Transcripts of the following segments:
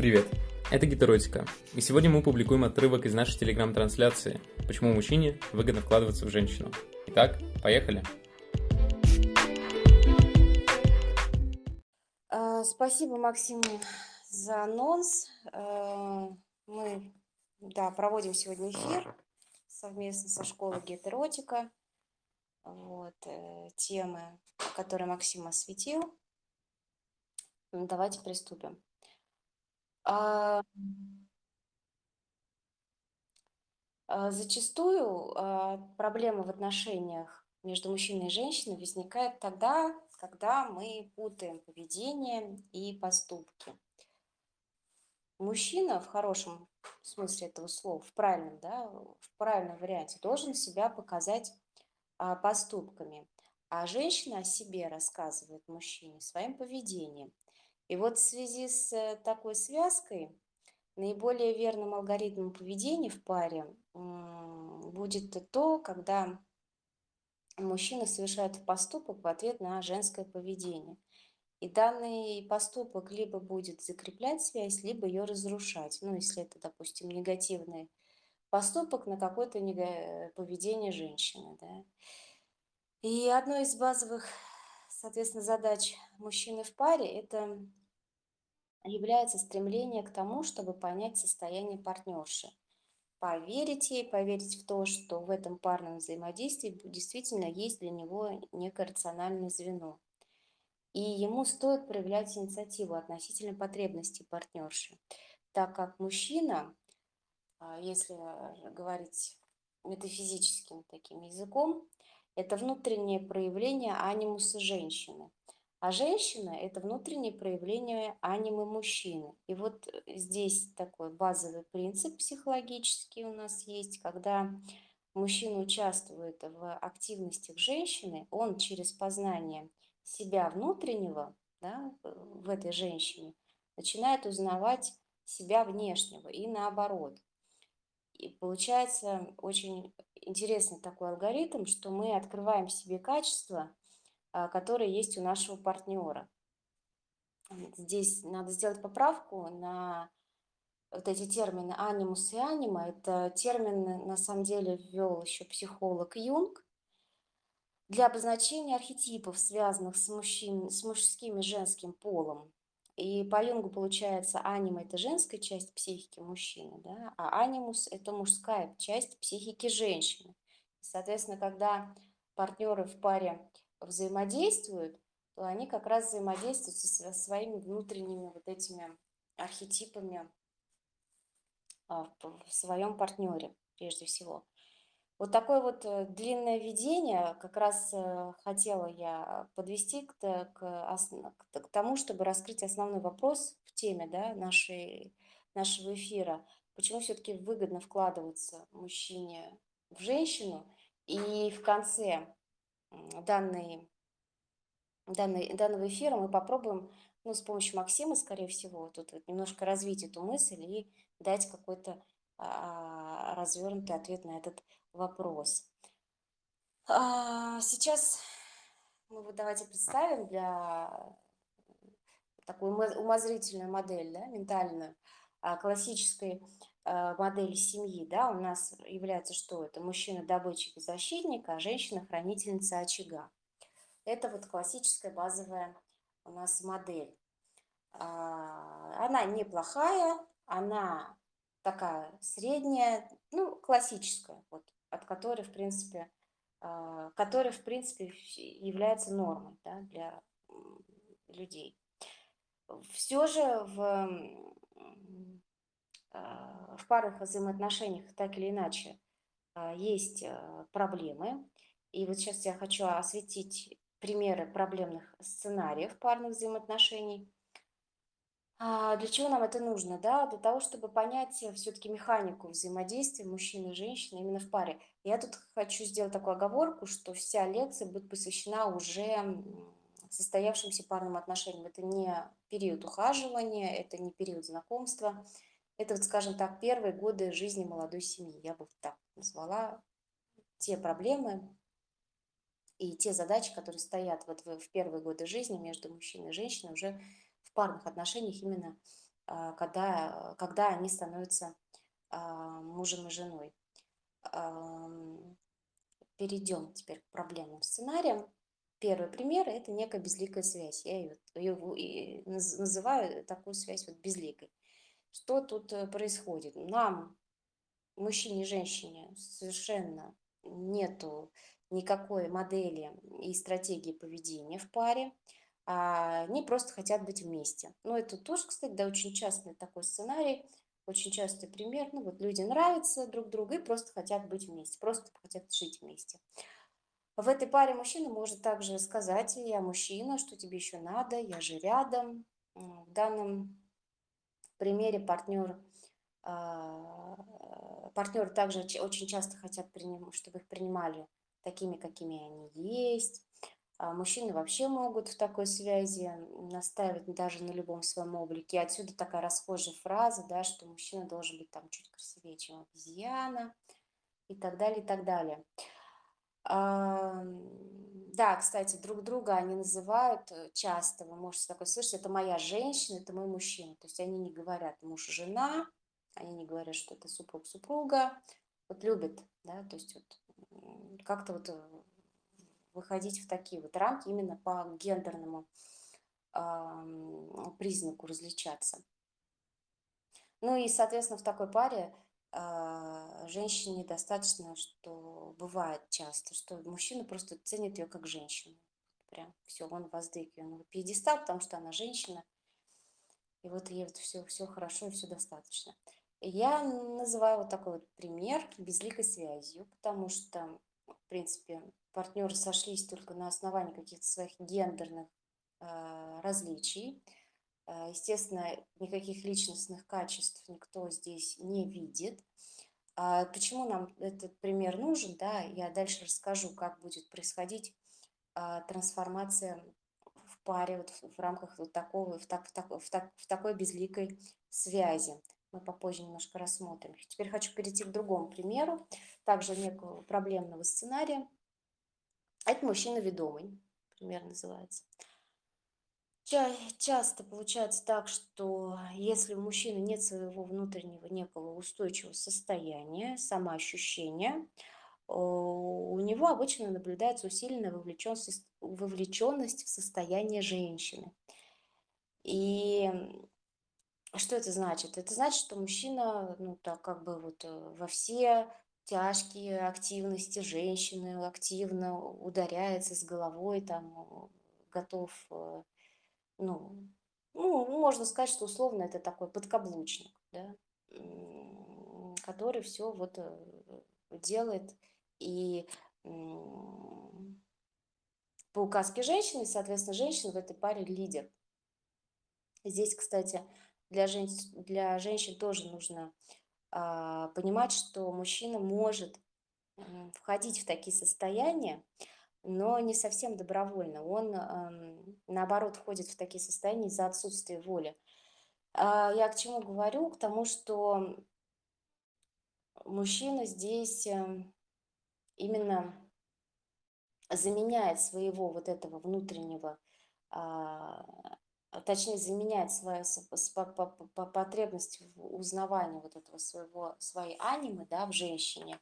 Привет, это Гетеротика, и сегодня мы публикуем отрывок из нашей телеграм-трансляции «Почему мужчине выгодно вкладываться в женщину». Итак, поехали! А, спасибо, Максим, за анонс. А, мы да, проводим сегодня эфир совместно со школой Гетеротика. Вот, э, темы, которые Максим осветил. Давайте приступим. А, а, зачастую а, проблема в отношениях между мужчиной и женщиной возникает тогда, когда мы путаем поведение и поступки. Мужчина в хорошем смысле этого слова, в правильном, да, в правильном варианте, должен себя показать а, поступками, а женщина о себе рассказывает мужчине своим поведением. И вот в связи с э, такой связкой наиболее верным алгоритмом поведения в паре будет то, когда мужчина совершает поступок в ответ на женское поведение. И данный поступок либо будет закреплять связь, либо ее разрушать. Ну, если это, допустим, негативный поступок на какое-то поведение женщины. Да. И одной из базовых, соответственно, задач мужчины в паре – это является стремление к тому, чтобы понять состояние партнерши. Поверить ей, поверить в то, что в этом парном взаимодействии действительно есть для него некое рациональное звено. И ему стоит проявлять инициативу относительно потребностей партнерши, так как мужчина, а, если говорить метафизическим таким языком, это внутреннее проявление анимуса женщины. А женщина – это внутреннее проявление анимы мужчины. И вот э, здесь такой базовый принцип психологический у нас есть, когда мужчина участвует в активностях женщины, он через познание себя внутреннего да, в этой женщине начинает узнавать себя внешнего и наоборот. И получается очень интересный такой алгоритм, что мы открываем в себе качества, которые есть у нашего партнера. Здесь надо сделать поправку на вот эти термины анимус и анима. Это термины на самом деле ввел еще психолог Юнг для обозначения архетипов, связанных с, мужчин, с мужским и женским полом. И по Юнгу получается анима – это женская часть психики мужчины, да? а анимус – это мужская часть психики женщины. Соответственно, когда партнеры в паре взаимодействуют, то они как раз взаимодействуют со своими внутренними вот этими архетипами а, в своем партнере прежде всего. Вот такое вот э, длинное видение как раз э, хотела я подвести к, к, к тому, чтобы раскрыть основной вопрос в теме да, нашей, нашего эфира. Почему все-таки выгодно вкладываться мужчине в женщину? И в конце данный, данный, данного эфира мы попробуем, ну, с помощью Максима, скорее всего, тут вот немножко развить эту мысль и дать какой-то а, развернутый ответ на этот вопрос. А, сейчас мы вот давайте представим для такую умозрительную модель, да, ментальную, а, классической а, модель семьи, да, у нас является что? Это мужчина добытчик и защитник, а женщина хранительница очага. Это вот классическая базовая у нас модель. А, она неплохая, она такая средняя, ну, классическая, вот, от которой, в принципе, а, которая, в принципе, является нормой да, для людей. Все же в в парных взаимоотношениях так или иначе а, есть а, проблемы. И вот сейчас я хочу осветить примеры проблемных сценариев парных взаимоотношений. Для чего нам это нужно? Да? Для того, чтобы понять все-таки механику взаимодействия мужчины и женщины именно в паре. Я тут хочу сделать такую оговорку, что вся лекция будет посвящена уже состоявшимся парным отношениям. Это не период ухаживания, это не период знакомства, это, вот, скажем так, первые годы жизни молодой семьи. Я бы так назвала те проблемы и те задачи, которые стоят вот в, первые годы жизни между мужчиной и женщиной уже в парных отношениях именно а, когда, когда они становятся а, мужем и женой. Перейдем теперь к проблемным сценариям. Первый пример – это некая безликая связь. Я ее, ее называю такую связь вот безликой. Что тут э, происходит? Нам, мужчине и женщине, совершенно нету никакой модели и стратегии поведения в паре. А они просто хотят быть вместе. Ну, это тоже, кстати, да, очень частый такой сценарий, очень частый пример. Ну, вот люди нравятся друг другу и просто хотят быть вместе, просто хотят жить вместе. В этой паре мужчина может также сказать, я мужчина, что тебе еще надо, я же рядом. В данном примере партнер, а, партнеры также очень часто хотят, чтобы их принимали такими, какими они есть. А мужчины вообще могут в такой связи настаивать даже на любом своем облике. отсюда такая расхожая фраза, да, что мужчина должен быть там чуть красивее, чем обезьяна и так далее, и так далее. Да, кстати, друг друга они называют э, часто, вы можете такое слышать, это моя женщина, это мой мужчина. То есть они не говорят муж и жена, они не говорят, что это супруг-супруга. Вот любят, да, то есть вот как-то вот э, выходить в такие вот рамки именно по гендерному э, признаку различаться. Ну и, соответственно, в такой паре женщине достаточно, что бывает часто, что мужчина просто ценит ее как женщину. Прям все, он ее на пьедестал, потому что она женщина. И вот ей вот все, все хорошо и все достаточно. Я называю вот такой вот пример безликой связью, потому что, в принципе, партнеры сошлись только на основании каких-то своих гендерных э, различий. Э, естественно, никаких личностных качеств никто здесь не видит. А почему нам этот пример нужен, да, я дальше расскажу, как будет происходить э, трансформация в паре вот в рамках вот такого, в, так, в, так, в, так, в такой безликой связи. Мы попозже немножко рассмотрим. Теперь хочу перейти к другому примеру, также некого проблемного сценария. Это мужчина ведомый, пример называется. Часто получается так, что если у мужчины нет своего внутреннего некого устойчивого состояния, самоощущения, у него обычно наблюдается усиленная вовлеченность, вовлеченность в состояние женщины. И что это значит? Это значит, что мужчина, ну так как бы вот э, во все тяжкие активности женщины, активно ударяется с головой, там, готов, э, ну, ну, можно сказать, что условно это такой подкаблучник, да, который все вот э, делает и по указке женщины, соответственно, женщина в этой паре лидер. Здесь, кстати, для, жен... для женщин тоже нужно а, понимать, что мужчина может входить в такие состояния, но не совсем добровольно. Он, наоборот, входит в такие состояния из-за отсутствия воли. А, я к чему говорю? К тому, что мужчина здесь эм, именно заменяет своего вот этого внутреннего а, точнее заменяет свою потребность в узнавании вот этого своего, своей анимы, да, в женщине,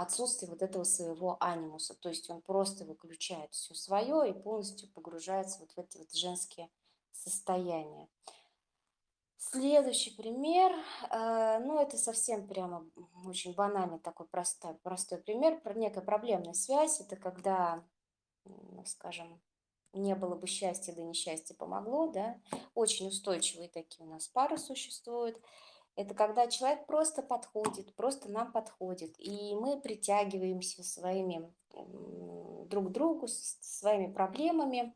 отсутствие вот этого своего анимуса, то есть он просто выключает все свое и полностью погружается вот в эти вот женские состояния. Следующий пример, э, ну это совсем прямо очень банальный такой простой, простой пример, про некая проблемная связь, это когда, скажем, не было бы счастья, да несчастье помогло, да, очень устойчивые такие у нас пары существуют. Это когда человек просто подходит, просто нам подходит, и мы притягиваемся своими друг к другу, своими проблемами,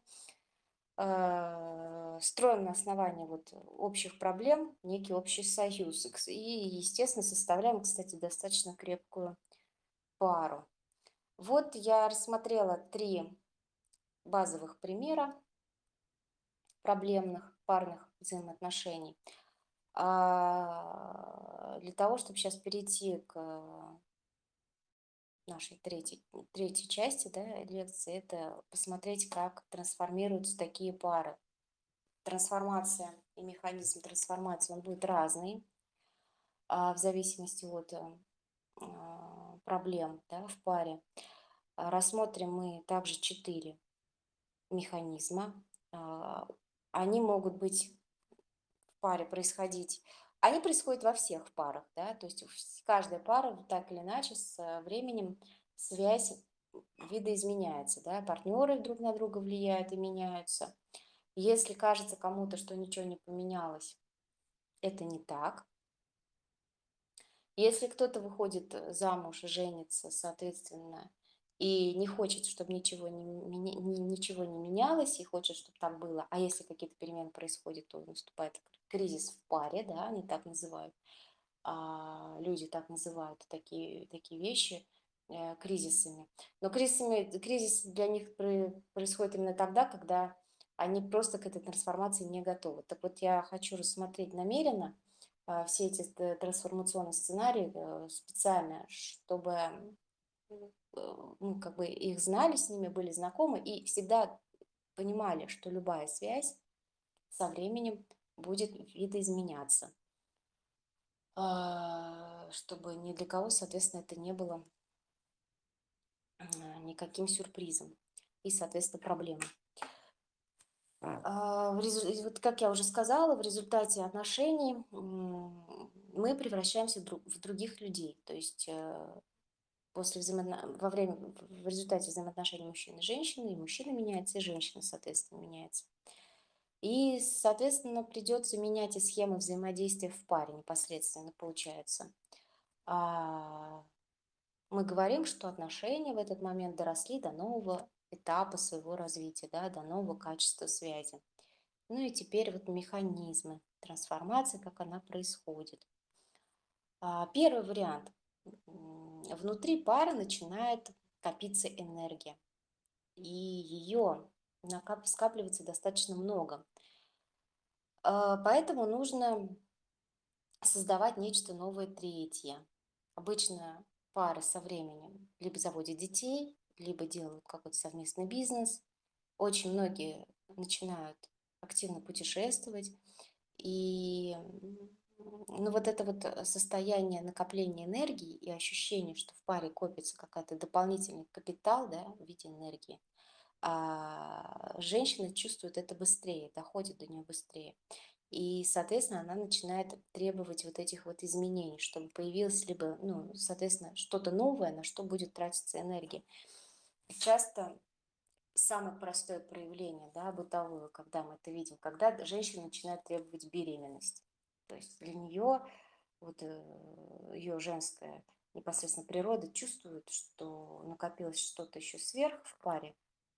э, строим на основании вот общих проблем некий общий союз. И, естественно, составляем, кстати, достаточно крепкую пару. Вот я рассмотрела три базовых примера проблемных парных взаимоотношений. А для того, чтобы сейчас перейти к нашей третьей, третьей части да, лекции, это посмотреть, как трансформируются такие пары. трансформация и механизм трансформации, он будет разный а, в зависимости от а, проблем да, в паре. Рассмотрим мы также четыре механизма. Они могут быть паре происходить они происходят во всех парах, да, то есть каждая пара так или иначе с временем связь видоизменяется, да, партнеры друг на друга влияют и меняются. Если кажется кому-то, что ничего не поменялось, это не так. Если кто-то выходит замуж и женится, соответственно, и не хочет, чтобы ничего не, ничего не менялось, и хочет, чтобы так было, а если какие-то перемены происходят, то наступает кризис в паре, да, они так называют, а, люди так называют такие, такие вещи э, кризисами. Но кризисами, кризис для них происходит именно тогда, когда они просто к этой трансформации не готовы. Так вот, я хочу рассмотреть намеренно а, все эти трансформационные сценарии э, специально, чтобы э, ну, как бы их знали, с ними были знакомы и всегда понимали, что любая связь со временем будет видоизменяться, а, чтобы ни для кого, соответственно, это не было никаким сюрпризом и, соответственно, проблемой. А, вот как я уже сказала, в результате отношений мы превращаемся в других людей. То есть э, после взаимоотно... во время, в результате взаимоотношений мужчины и женщины, и мужчина меняется, и женщина, соответственно, меняется. И, соответственно, придется менять и схемы взаимодействия в паре непосредственно, получается. А, мы говорим, что отношения в этот момент доросли до нового этапа своего развития, да, до нового качества связи. Ну и теперь вот механизмы трансформации, как она происходит. А, первый вариант. Внутри пары начинает копиться энергия. И ее скапливается достаточно много. А, поэтому нужно создавать нечто новое третье. Обычно пары со временем либо заводят детей, либо делают какой-то совместный бизнес. Очень многие начинают активно путешествовать. И ну, вот это вот состояние накопления энергии и ощущение, что в паре копится какая-то дополнительный капитал да, в виде энергии, а женщина чувствует это быстрее, доходит до нее быстрее. И, соответственно, она начинает требовать вот этих вот изменений, чтобы появилось либо, ну, соответственно, что-то новое, на что будет тратиться энергия. Часто самое простое проявление, да, бытовое, когда мы это видим, когда женщина начинает требовать беременность. То есть для нее вот э, ее женская непосредственно природа чувствует, что накопилось что-то еще сверх в паре,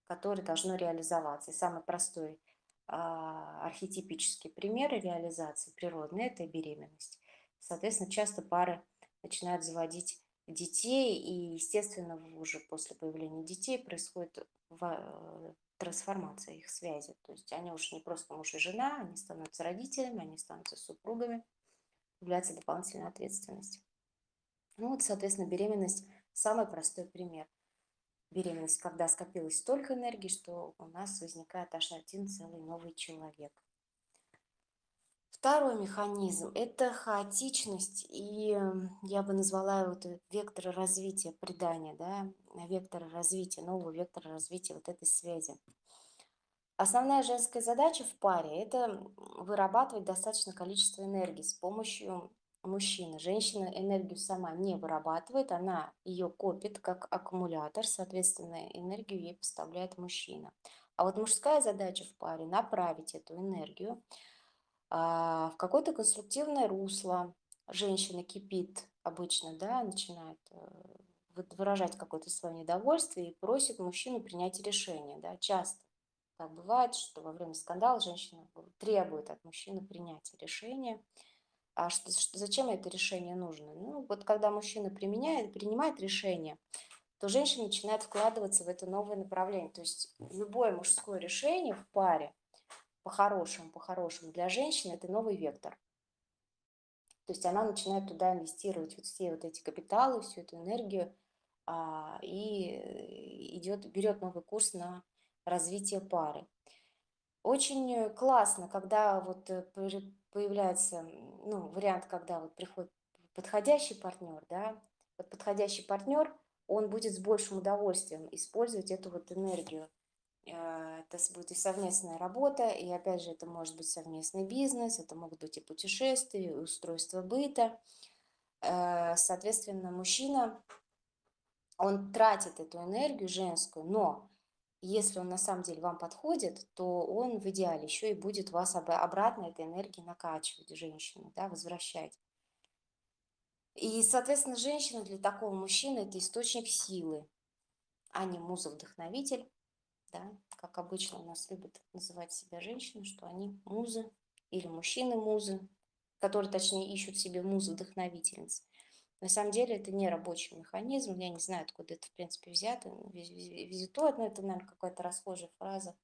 которое должно реализоваться. И самый простой а, архетипический пример реализации природной – это беременность. Соответственно, часто пары начинают заводить детей, и, естественно, уже после появления детей происходит э, трансформация их связи. То есть они уже не просто муж и жена, они становятся родителями, они становятся супругами, появляется дополнительная ответственность. Ну вот, соответственно, беременность – самый простой пример – беременность, когда скопилось столько энергии, что у нас возникает аж один целый новый человек. Второй механизм – это хаотичность, и я бы назвала вот вектор развития предания, да, вектор развития, нового вектора развития вот этой связи. Основная женская задача в паре – это вырабатывать достаточное количество энергии с помощью мужчина. Женщина энергию сама не вырабатывает, она ее копит как аккумулятор, соответственно, энергию ей поставляет мужчина. А вот мужская задача в паре – направить эту энергию в какое-то конструктивное русло. Женщина кипит обычно, да, начинает э, выражать какое-то свое недовольствие и просит мужчину принять решение. Да. Часто так бывает, что во время скандала женщина требует от мужчины принятия решения – а что, что, зачем это решение нужно? Ну, вот когда мужчина применяет, принимает решение, то женщина начинает вкладываться в это новое направление. То есть любое мужское решение в паре, по-хорошему, по-хорошему, для женщины это новый вектор. То есть она начинает туда инвестировать вот все вот эти капиталы, всю эту энергию а, и идет, берет новый курс на развитие пары. Очень классно, когда вот э, появляется ну, вариант, когда вот приходит подходящий партнер, да, подходящий партнер, он будет с большим удовольствием использовать эту вот энергию. Э, Это будет и совместная работа, и опять же это может быть совместный бизнес, это могут быть и путешествия, и устройство быта. Э, Соответственно, мужчина, он тратит эту энергию женскую, но если он на самом деле вам подходит, то он в идеале еще и будет вас об- обратно этой энергией накачивать, женщину, да, возвращать. И, соответственно, женщина для такого мужчины– это источник силы, а не муза-вдохновитель, да, как обычно у нас любят называть себя женщины, что они музы или мужчины-музы, которые, точнее, ищут себе музы-вдохновительниц. На самом деле это не рабочий механизм, я не знаю, откуда это, в принципе, взято, виз- виз- визитоид, но это, наверное, какая-то расхожая фраза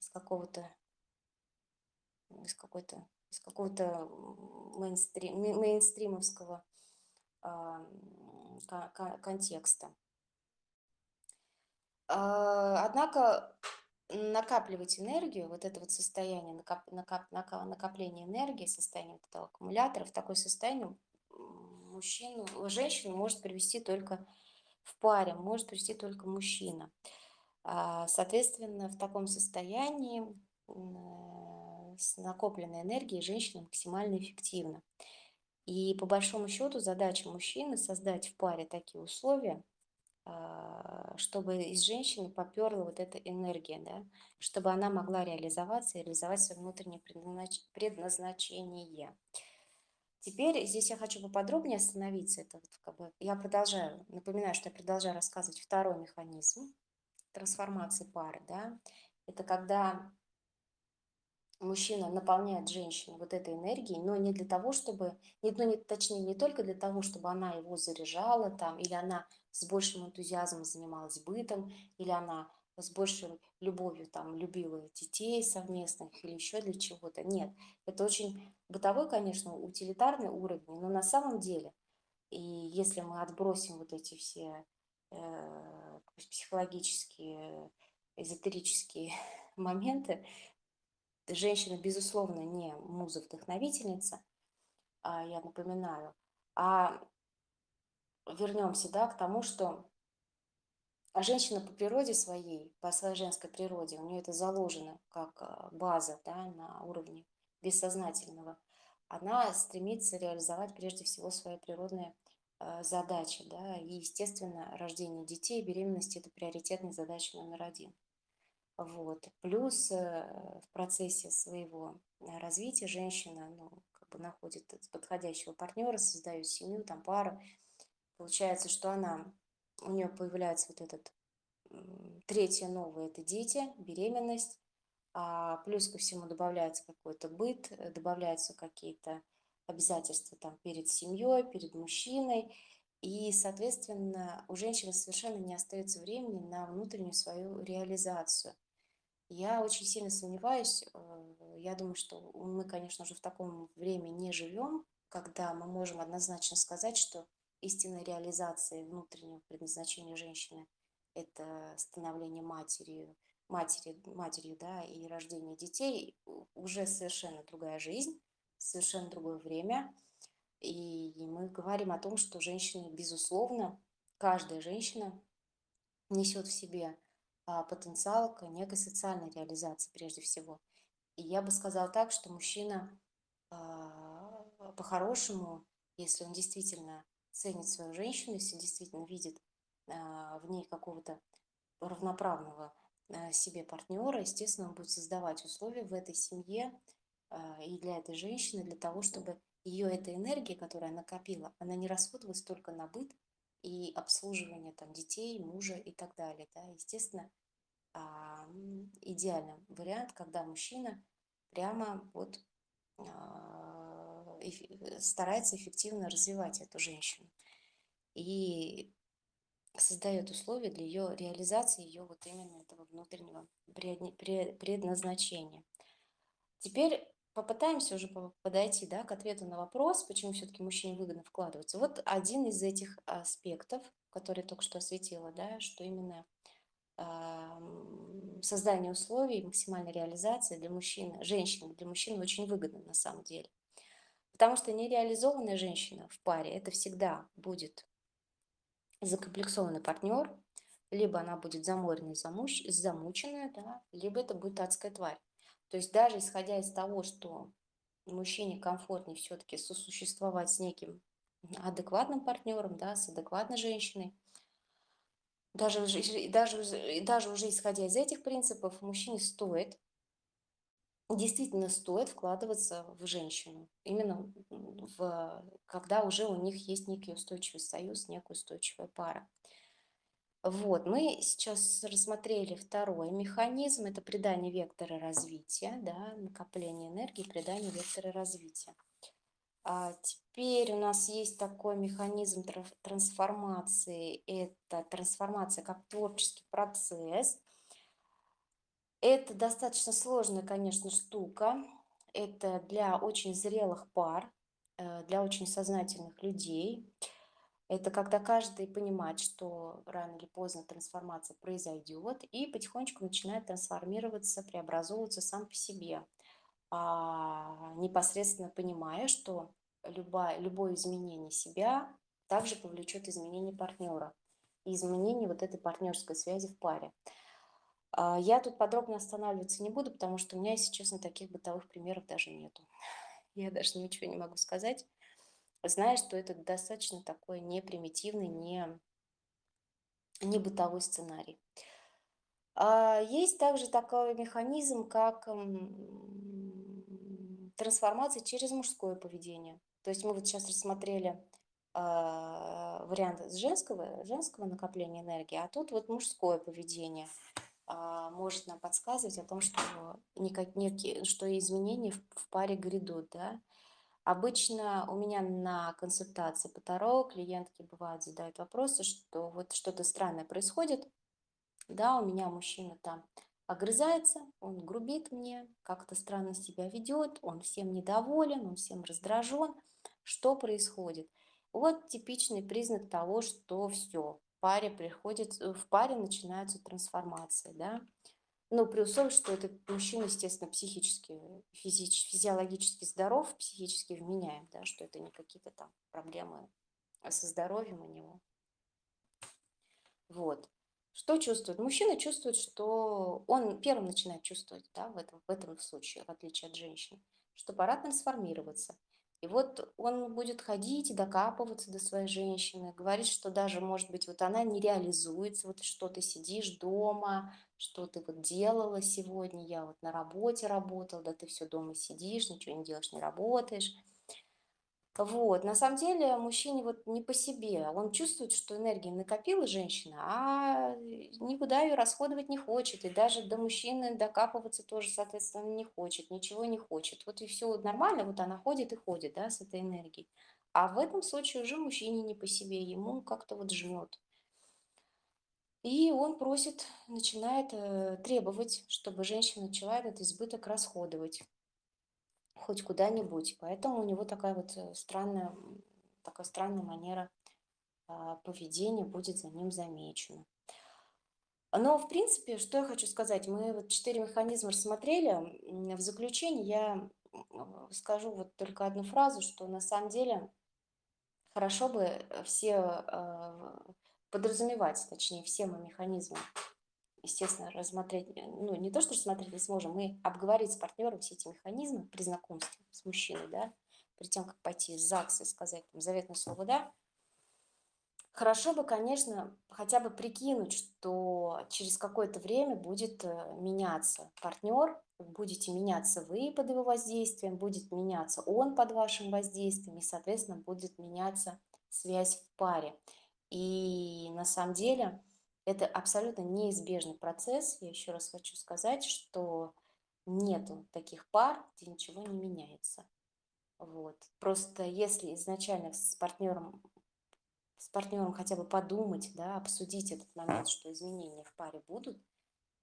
из какого-то, из какой-то, из какого-то мейнстрим, ме- мейнстримовского ка- контекста. А, Однако накапливать энергию, вот это вот состояние накоп- накоп- нака- накопления энергии, состояние вот этого аккумулятора, в такое состояние мужчину, женщину может привести только в паре, может привести только мужчина. А, Соответственно, в таком состоянии с накопленной энергией женщина максимально эффективна. И по большому счету задача мужчины создать в паре такие условия, чтобы из женщины поперла вот эта энергия, да, чтобы она могла реализоваться и реализовать свое внутреннее предназнач- предназначение. Теперь здесь я хочу поподробнее остановиться. Это вот как бы я продолжаю, напоминаю, что я продолжаю рассказывать второй механизм трансформации пары, да. Это когда мужчина наполняет женщину вот этой энергией, но не для того, чтобы, не, ну, не, точнее, не только для того, чтобы она его заряжала там, или она с большим энтузиазмом занималась бытом, или она с большей любовью там любила детей совместных или еще для чего-то. Нет, это очень бытовой, конечно, утилитарный уровень, но на самом деле, и если мы отбросим вот эти все э, психологические, эзотерические моменты, женщина, безусловно, не муза-вдохновительница, а, я напоминаю, а вернемся, да, к тому, что женщина по природе своей, по своей женской природе, у нее это заложено как а, база, да, на уровне бессознательного, она стремится реализовать прежде всего свои природные а, задачи, да, и, естественно, рождение детей, беременность – это приоритетная задача номер один. Вот. Плюс э, в процессе своего развития женщина ну, как бы находит подходящего партнера, создает семью, там пару. Получается, что она, у нее появляется вот этот третье новое, это дети, беременность, а плюс ко всему добавляется какой-то быт, э, добавляются какие-то обязательства там перед семьей, перед мужчиной, и, соответственно, у женщины совершенно не остается времени на внутреннюю свою реализацию. Я очень сильно сомневаюсь. э, Я думаю, что мы, конечно же, в таком времени не живем, когда мы можем однозначно сказать, что истинная реализация внутреннего предназначения женщины– это становление матерью, матери, матерью, да, и рождение детей, уже совершенно другая жизнь, совершенно другое время. И мы говорим о том, что женщины, безусловно, каждая женщина несет в себе а, потенциал к некой социальной реализации прежде всего. И я бы сказала так, что мужчина а, по-хорошему, если он действительно ценит свою женщину, если действительно видит а, в ней какого-то равноправного а, себе партнера, естественно, он будет создавать условия в этой семье а, и для этой женщины, для того, чтобы ее эта энергия, которую она накопила, она не расходовалась только на быт и обслуживание там детей, мужа и так далее. Да. Естественно, идеальный вариант, когда мужчина прямо вот старается эффективно развивать эту женщину и создает условия для ее реализации, ее вот именно этого внутреннего предназначения. Теперь попытаемся уже по- подойти да, к ответу на вопрос, почему все-таки мужчине выгодно вкладываться. Вот один из этих аспектов, который только что осветила, да, что именно создание условий максимальной реализации для мужчины, женщины, для мужчины очень выгодно на самом деле. Потому что нереализованная женщина в паре – это всегда будет закомплексованный партнер, либо она будет заморенная, замуч, замученная, да, либо это будет адская тварь. То есть даже исходя из того, что мужчине комфортнее все-таки сосуществовать с неким адекватным партнером, да, с адекватной женщиной, даже даже, даже уже исходя из этих принципов, мужчине стоит, действительно стоит вкладываться в женщину. Именно в, когда уже у них есть некий устойчивый союз, некая устойчивая пара. Вот, мы сейчас рассмотрели второй механизм, это придание вектора развития, да, накопление энергии, придание вектора развития. А теперь у нас есть такой механизм трансформации. Это трансформация как творческий процесс. Это достаточно сложная, конечно, штука. Это для очень зрелых пар, э, для очень сознательных людей. Это когда каждый понимает, что рано или поздно трансформация произойдет и потихонечку начинает трансформироваться, преобразовываться сам по себе а, непосредственно понимая, что любое, любое изменение себя также повлечет изменение партнера и изменение вот этой партнерской связи в паре. А, я тут подробно останавливаться не буду, потому что у меня, если честно, таких бытовых примеров даже нету. Я даже ничего не могу сказать, зная, что это достаточно такой не примитивный, не, не бытовой сценарий. А, есть также такой механизм, как трансформация через мужское поведение. То есть мы вот сейчас рассмотрели э, вариант женского, женского накопления энергии, а тут вот мужское поведение может нам подсказывать о том, что, никак, некие, что изменения в, в паре грядут. Да? Обычно у меня на консультации по Таро клиентки бывают задают вопросы, что вот что-то странное происходит, да, у меня мужчина там огрызается, он грубит мне, как-то странно себя ведет, он всем недоволен, он всем раздражен. Что происходит? Вот типичный признак того, что все, паре приходит, э, в паре начинаются трансформации, да. Ну, при условии, что этот мужчина, естественно, психически, физически, физиологически здоров, психически вменяем, да, что это не какие-то там проблемы со здоровьем у него. Вот. Что чувствует? Мужчина чувствует, что он первым начинает чувствовать, да, в этом, в этом случае, в отличие от женщин, что пора трансформироваться. И вот он будет ходить и докапываться до своей женщины, говорить, что даже, может быть, вот она не реализуется, вот что ты сидишь дома, что ты вот делала сегодня, я вот на работе работал, да ты все дома сидишь, ничего не делаешь, не работаешь. Вот, на самом деле мужчине вот не по себе, он чувствует, что энергии накопила женщина, а никуда ее расходовать не хочет, и даже до мужчины докапываться тоже, соответственно, не хочет, ничего не хочет. Вот и все нормально, вот она ходит и ходит, да, с этой энергией. А в этом случае уже мужчине не по себе, ему как-то вот жмет. И он просит, начинает э, требовать, чтобы женщина начала этот избыток расходовать хоть куда-нибудь. Поэтому у него такая вот э, странная, такая странная манера а, поведения будет за ним замечена. Но, в принципе, что я хочу сказать, мы вот четыре механизма рассмотрели. В заключение я скажу вот только одну фразу, что на самом деле хорошо бы все а, подразумевать, точнее, все мы механизмы естественно, рассмотреть, э, ну, не то, что рассмотреть не сможем, мы обговорить с партнером все эти механизмы при знакомстве с мужчиной, да, перед тем, как пойти в ЗАГС и сказать там, заветное слово «да», Хорошо бы, конечно, хотя бы прикинуть, что через какое-то время будет э, меняться партнер, будете меняться вы под его воздействием, будет меняться он под вашим воздействием, и, соответственно, будет меняться связь в паре. И на самом деле это абсолютно неизбежный процесс. Я еще раз хочу сказать, что нету таких пар, где ничего не меняется. Вот. Просто если изначально с партнером, с партнером хотя бы подумать, да, обсудить этот момент, что изменения в паре будут,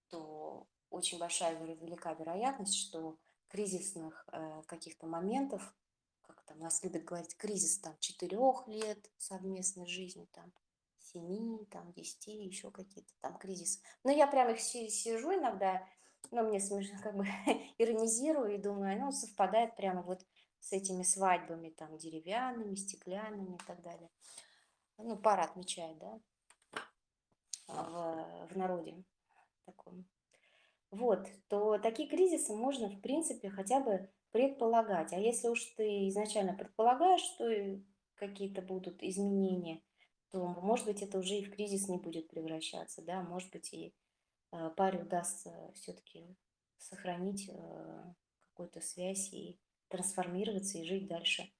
то очень большая велика вероятность, что кризисных э, каких-то моментов, как там нас любят говорить, кризис там четырех лет совместной жизни, там семи, там, десяти, еще какие-то там кризисы. Но я прям их сижу иногда, но мне смешно, как бы иронизирую и думаю, ну, совпадает прямо вот с этими свадьбами, там, деревянными, стеклянными и так далее. Ну, пара отмечает, да, в, в народе таком. Вот, то такие кризисы можно, в принципе, хотя бы предполагать. А если уж ты изначально предполагаешь, что какие-то будут изменения, то, может быть, это уже и в кризис не будет превращаться, да, может быть, и э, паре удастся все-таки сохранить э, какую-то связь и трансформироваться и жить дальше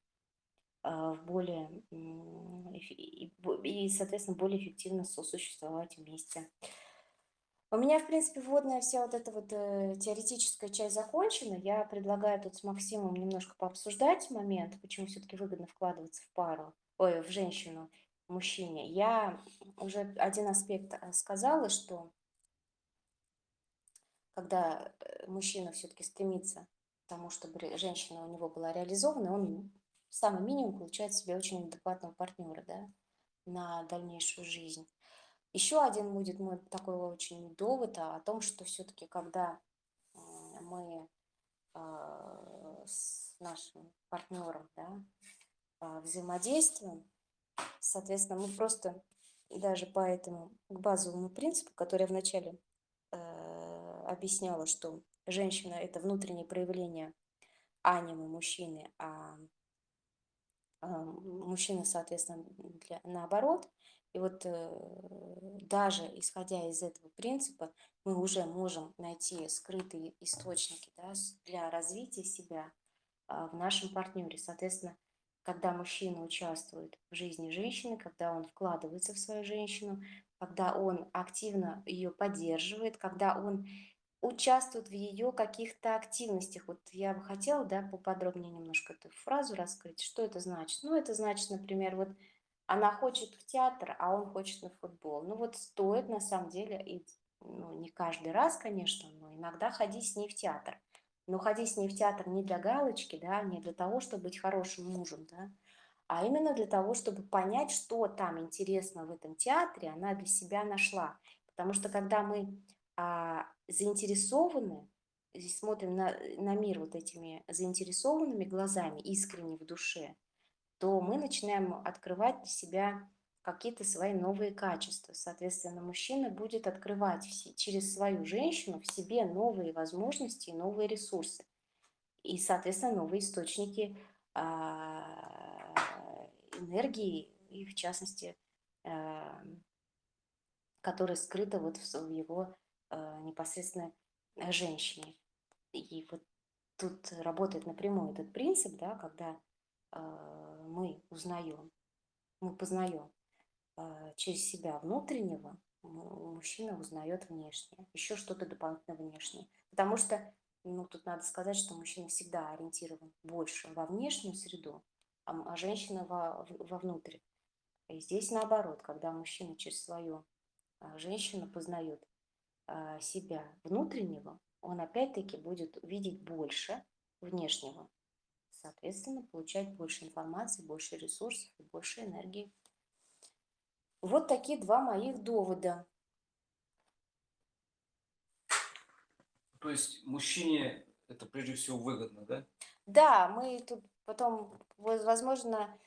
э, в более и, и, соответственно, более эффективно сосуществовать вместе. У меня, в принципе, вводная вся вот эта вот э, теоретическая часть закончена. Я предлагаю тут с Максимом немножко пообсуждать момент, почему все-таки выгодно вкладываться в пару, ой, в женщину, мужчине. Я уже один аспект э, сказала, что когда э, мужчина все-таки стремится к тому, чтобы женщина у него была реализована, он самый минимум получает себе очень адекватного партнера, да, на дальнейшую жизнь. Еще один будет мой такой очень довод о том, что все-таки когда мы а, с нашим партнером да, взаимодействуем, соответственно, мы просто даже по этому базовому принципу, который я вначале э, объясняла, что женщина – это внутреннее проявление анимы мужчины, а э, мужчина, соответственно, для, наоборот – и вот э, даже исходя из этого принципа, мы уже можем найти скрытые источники да, для развития себя а, в нашем партнере. Соответственно, когда мужчина участвует в жизни женщины, когда он вкладывается в свою женщину, когда он активно ее поддерживает, когда он участвует в ее каких-то активностях. Вот я бы хотела, да, поподробнее немножко эту фразу раскрыть. Что это значит? Ну, это значит, например, вот она хочет в театр, а он хочет на футбол. Ну вот стоит на самом деле, и, ну не каждый раз, конечно, но иногда ходить с ней в театр. Но ходить с ней в театр не для галочки, да, не для того, чтобы быть хорошим мужем, да, а именно для того, чтобы понять, что там интересно в этом театре, она для себя нашла. Потому что когда мы а, заинтересованы, смотрим на, на мир вот этими заинтересованными глазами, искренне в душе – то мы начинаем открывать для себя какие-то свои новые качества. Соответственно, мужчина будет открывать через свою женщину в себе новые возможности и новые ресурсы. И, соответственно, новые источники а, энергии, и в частности, а, которые скрыты вот в его а, непосредственно женщине. И вот тут работает напрямую этот принцип, да, когда мы узнаем, мы познаем через себя внутреннего, мужчина узнает внешнее, еще что-то дополнительно внешнее. Потому что, ну, тут надо сказать, что мужчина всегда ориентирован больше во внешнюю среду, а, а женщина во, вовнутрь. И здесь наоборот, когда мужчина через свою а, женщину познает себя внутреннего, он опять-таки будет видеть больше внешнего соответственно, получать больше информации, больше ресурсов и больше энергии. Вот такие два моих довода. То есть мужчине это прежде всего выгодно, да? Да, мы тут потом, возможно,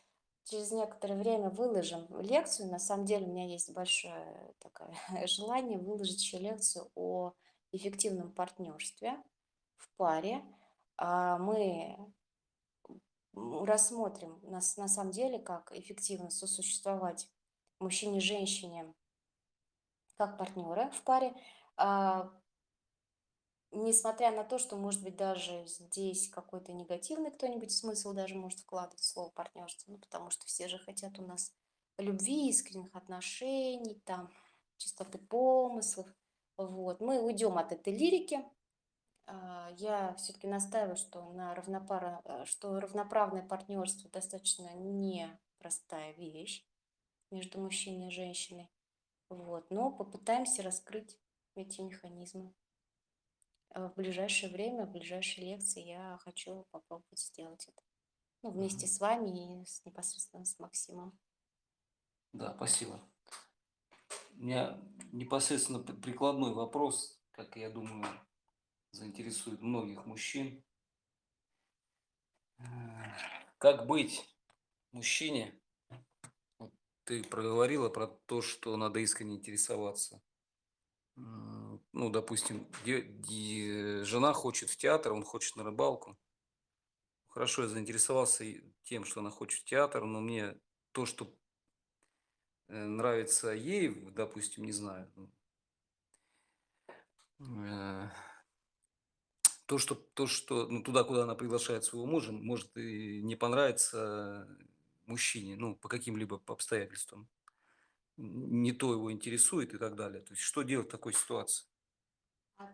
через некоторое время выложим лекцию. На самом деле у меня есть большое такое желание выложить еще лекцию о эффективном партнерстве в паре. А мы рассмотрим на, на самом деле, как эффективно сосуществовать мужчине и женщине как партнеры в паре, а, несмотря на то, что, может быть, даже здесь какой-то негативный кто-нибудь смысл даже может вкладывать в слово партнерство, ну, потому что все же хотят у нас любви, искренних отношений, там, чистоты помыслов. Вот. Мы уйдем от этой лирики, а, я все-таки настаиваю, что, на равнопара, э, что равноправное партнерство достаточно непростая вещь между мужчиной и женщиной. Вот. Но попытаемся раскрыть эти механизмы. А в ближайшее время, в ближайшей лекции я хочу попробовать сделать это. Ну, вместе с вами и с, непосредственно с Максимом. Да, спасибо. У меня непосредственно прикладной вопрос, как я думаю, заинтересует многих мужчин. Э, Как быть мужчине? Ты проговорила про то, что надо искренне интересоваться. Ну, допустим, жена хочет в театр, он хочет на рыбалку. Хорошо, я заинтересовался тем, что она хочет в театр, но мне то, что э, нравится ей, допустим, не знаю, ну, э, то, что, то, что ну, туда, куда она приглашает своего мужа, может и не понравится мужчине, ну, по каким-либо обстоятельствам. Не то его интересует и так далее. То есть, что делать в такой ситуации А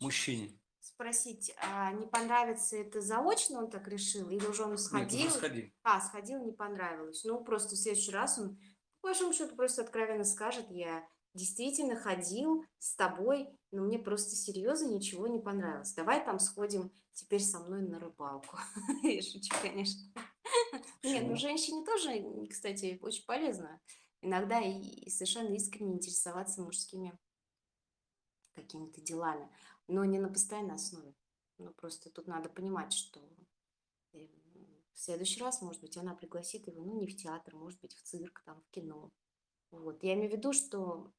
мужчине? спросить, а не понравится это заочно он так решил? Или уже он Нет, уже сходил? сходи. А, сходил, не понравилось. Ну, просто в следующий раз он, по большому счету, просто откровенно скажет, я действительно ходил с тобой, но мне просто серьезно ничего не понравилось. Давай там сходим теперь со мной на рыбалку. Я шучу, конечно. Нет, ну женщине тоже, кстати, очень полезно иногда и совершенно искренне интересоваться мужскими какими-то делами, но не на постоянной основе. Ну, просто тут надо понимать, что э, в следующий раз, может быть, она пригласит его, ну, не в театр, может быть, в цирк, там, в кино. Вот. Я имею в виду, что,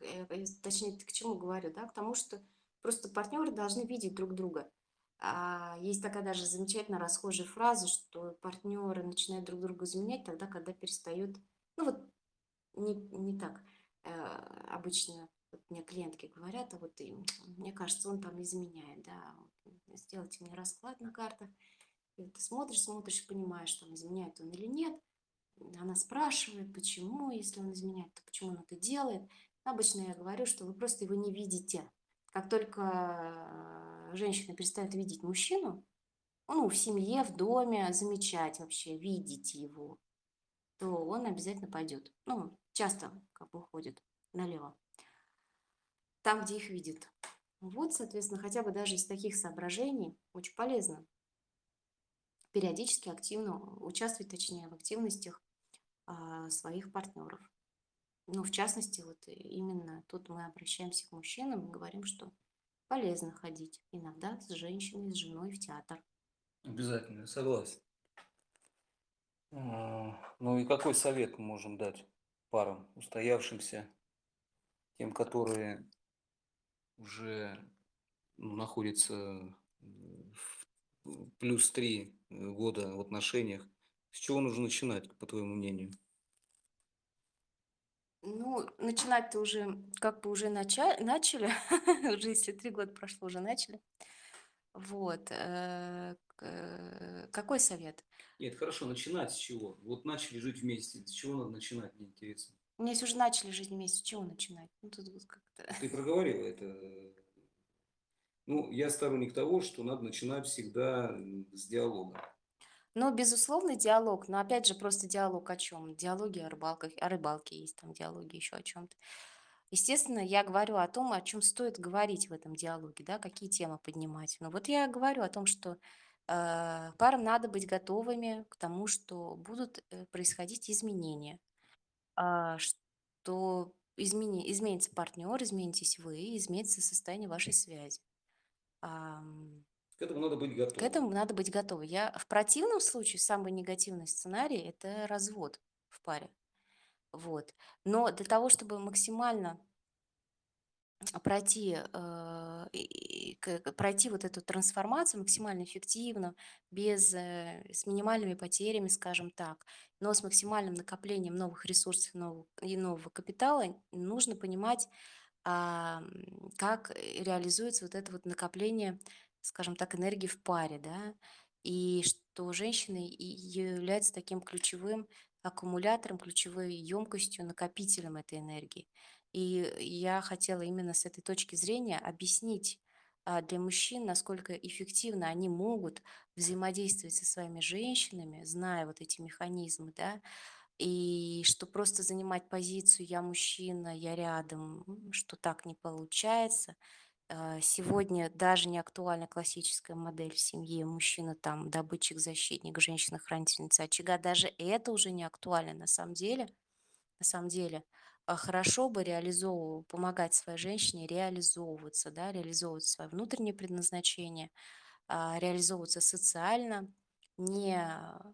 э, э, точнее, к чему говорю, да, к тому, что просто партнеры должны видеть друг друга. А, есть такая даже замечательно расхожая фраза, что партнеры начинают друг друга изменять тогда, когда перестают, ну вот не, не так э, обычно вот мне клиентки говорят, а вот и, мне кажется, он там изменяет, да, сделайте мне расклад на картах, и ты смотришь, смотришь, понимаешь, там изменяет он или нет. Она спрашивает, почему, если он изменяет, то почему он это делает. Обычно я говорю, что вы просто его не видите. Как только женщина перестает видеть мужчину, ну, в семье, в доме, замечать вообще, видеть его, то он обязательно пойдет. Ну, часто как бы уходит налево, там, где их видит. Вот, соответственно, хотя бы даже из таких соображений очень полезно периодически активно участвовать, точнее, в активностях а, своих партнеров. Ну, в частности, вот именно тут мы обращаемся к мужчинам и говорим, что полезно ходить иногда с женщиной, с женой в театр. Обязательно, я согласен. А, Ну и какой совет мы можем дать парам, устоявшимся, тем, которые уже ну, находятся в плюс три года в отношениях? С чего нужно начинать, по твоему мнению? Ну, начинать-то уже как бы уже нача- начали, уже если три года прошло, уже начали. Вот. э, к- э, Какой совет? Нет, хорошо, начинать с чего? Вот начали жить вместе, с чего надо начинать, мне интересно. Ну, если уже начали жить вместе, с чего начинать? Ну, тут вот как-то... Ты проговорила это. Ну, я сторонник того, что надо начинать всегда м, с диалога. Ну, безусловно, диалог, но опять же просто диалог о чем? Диалоги о рыбалках, о рыбалке есть там диалоги еще о чем-то. Естественно, я говорю о том, о чем стоит говорить в этом диалоге, да, какие темы поднимать. Ну вот я говорю о том, что э, парам надо быть готовыми к тому, что будут э, происходить изменения, а, что измени- изменится партнер, изменитесь вы, изменится состояние вашей связи. Ам, К этому надо быть К готовым. этому надо быть готовы. Я в противном случае самый негативный сценарий– это развод в паре. Вот. Но для того, чтобы максимально пройти, э, к- к- пройти вот эту трансформацию максимально эффективно, без, э, с минимальными потерями, скажем так, но с максимальным накоплением новых ресурсов нового, и нового капитала, нужно понимать, м, как э, реализуется вот это вот накопление, скажем так, энергии в паре, да, и что женщина является таким ключевым аккумулятором, ключевой емкостью, накопителем этой энергии. И я хотела именно с этой точки зрения объяснить а, для мужчин, насколько эффективно они могут взаимодействовать со своими женщинами, зная вот эти механизмы, да, и что просто занимать позицию «я мужчина, я рядом», что так не получается. А, Сегодня даже не актуальна классическая модель в семье. Мужчина там добытчик, защитник, женщина хранительница очага. Даже это уже не актуально на самом деле. На самом деле. а, хорошо бы реализовывал, помогать своей женщине реализовываться, да, реализовывать свое внутреннее предназначение, а, реализовываться социально, не,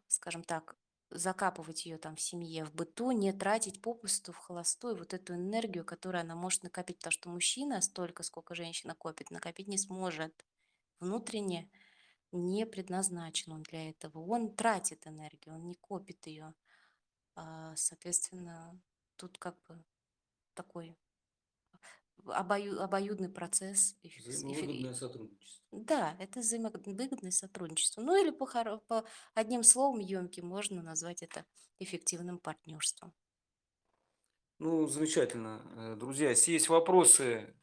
скажем так, закапывать ее там в семье, в быту, не тратить попусту в холостую вот эту энергию, которую она может накопить, потому что мужчина столько, сколько женщина копит, накопить не сможет. Внутренне не предназначен он для этого. Он тратит энергию, он не копит ее. А, Соответственно, тут как бы такой обою- обоюдный процесс. Взаимовыгодное сотрудничество. Да, это взаимовыгодное сотрудничество. Ну или по, по одним словом емким можно назвать это эффективным партнерством. Ну, замечательно. Э, Друзья, если есть вопросы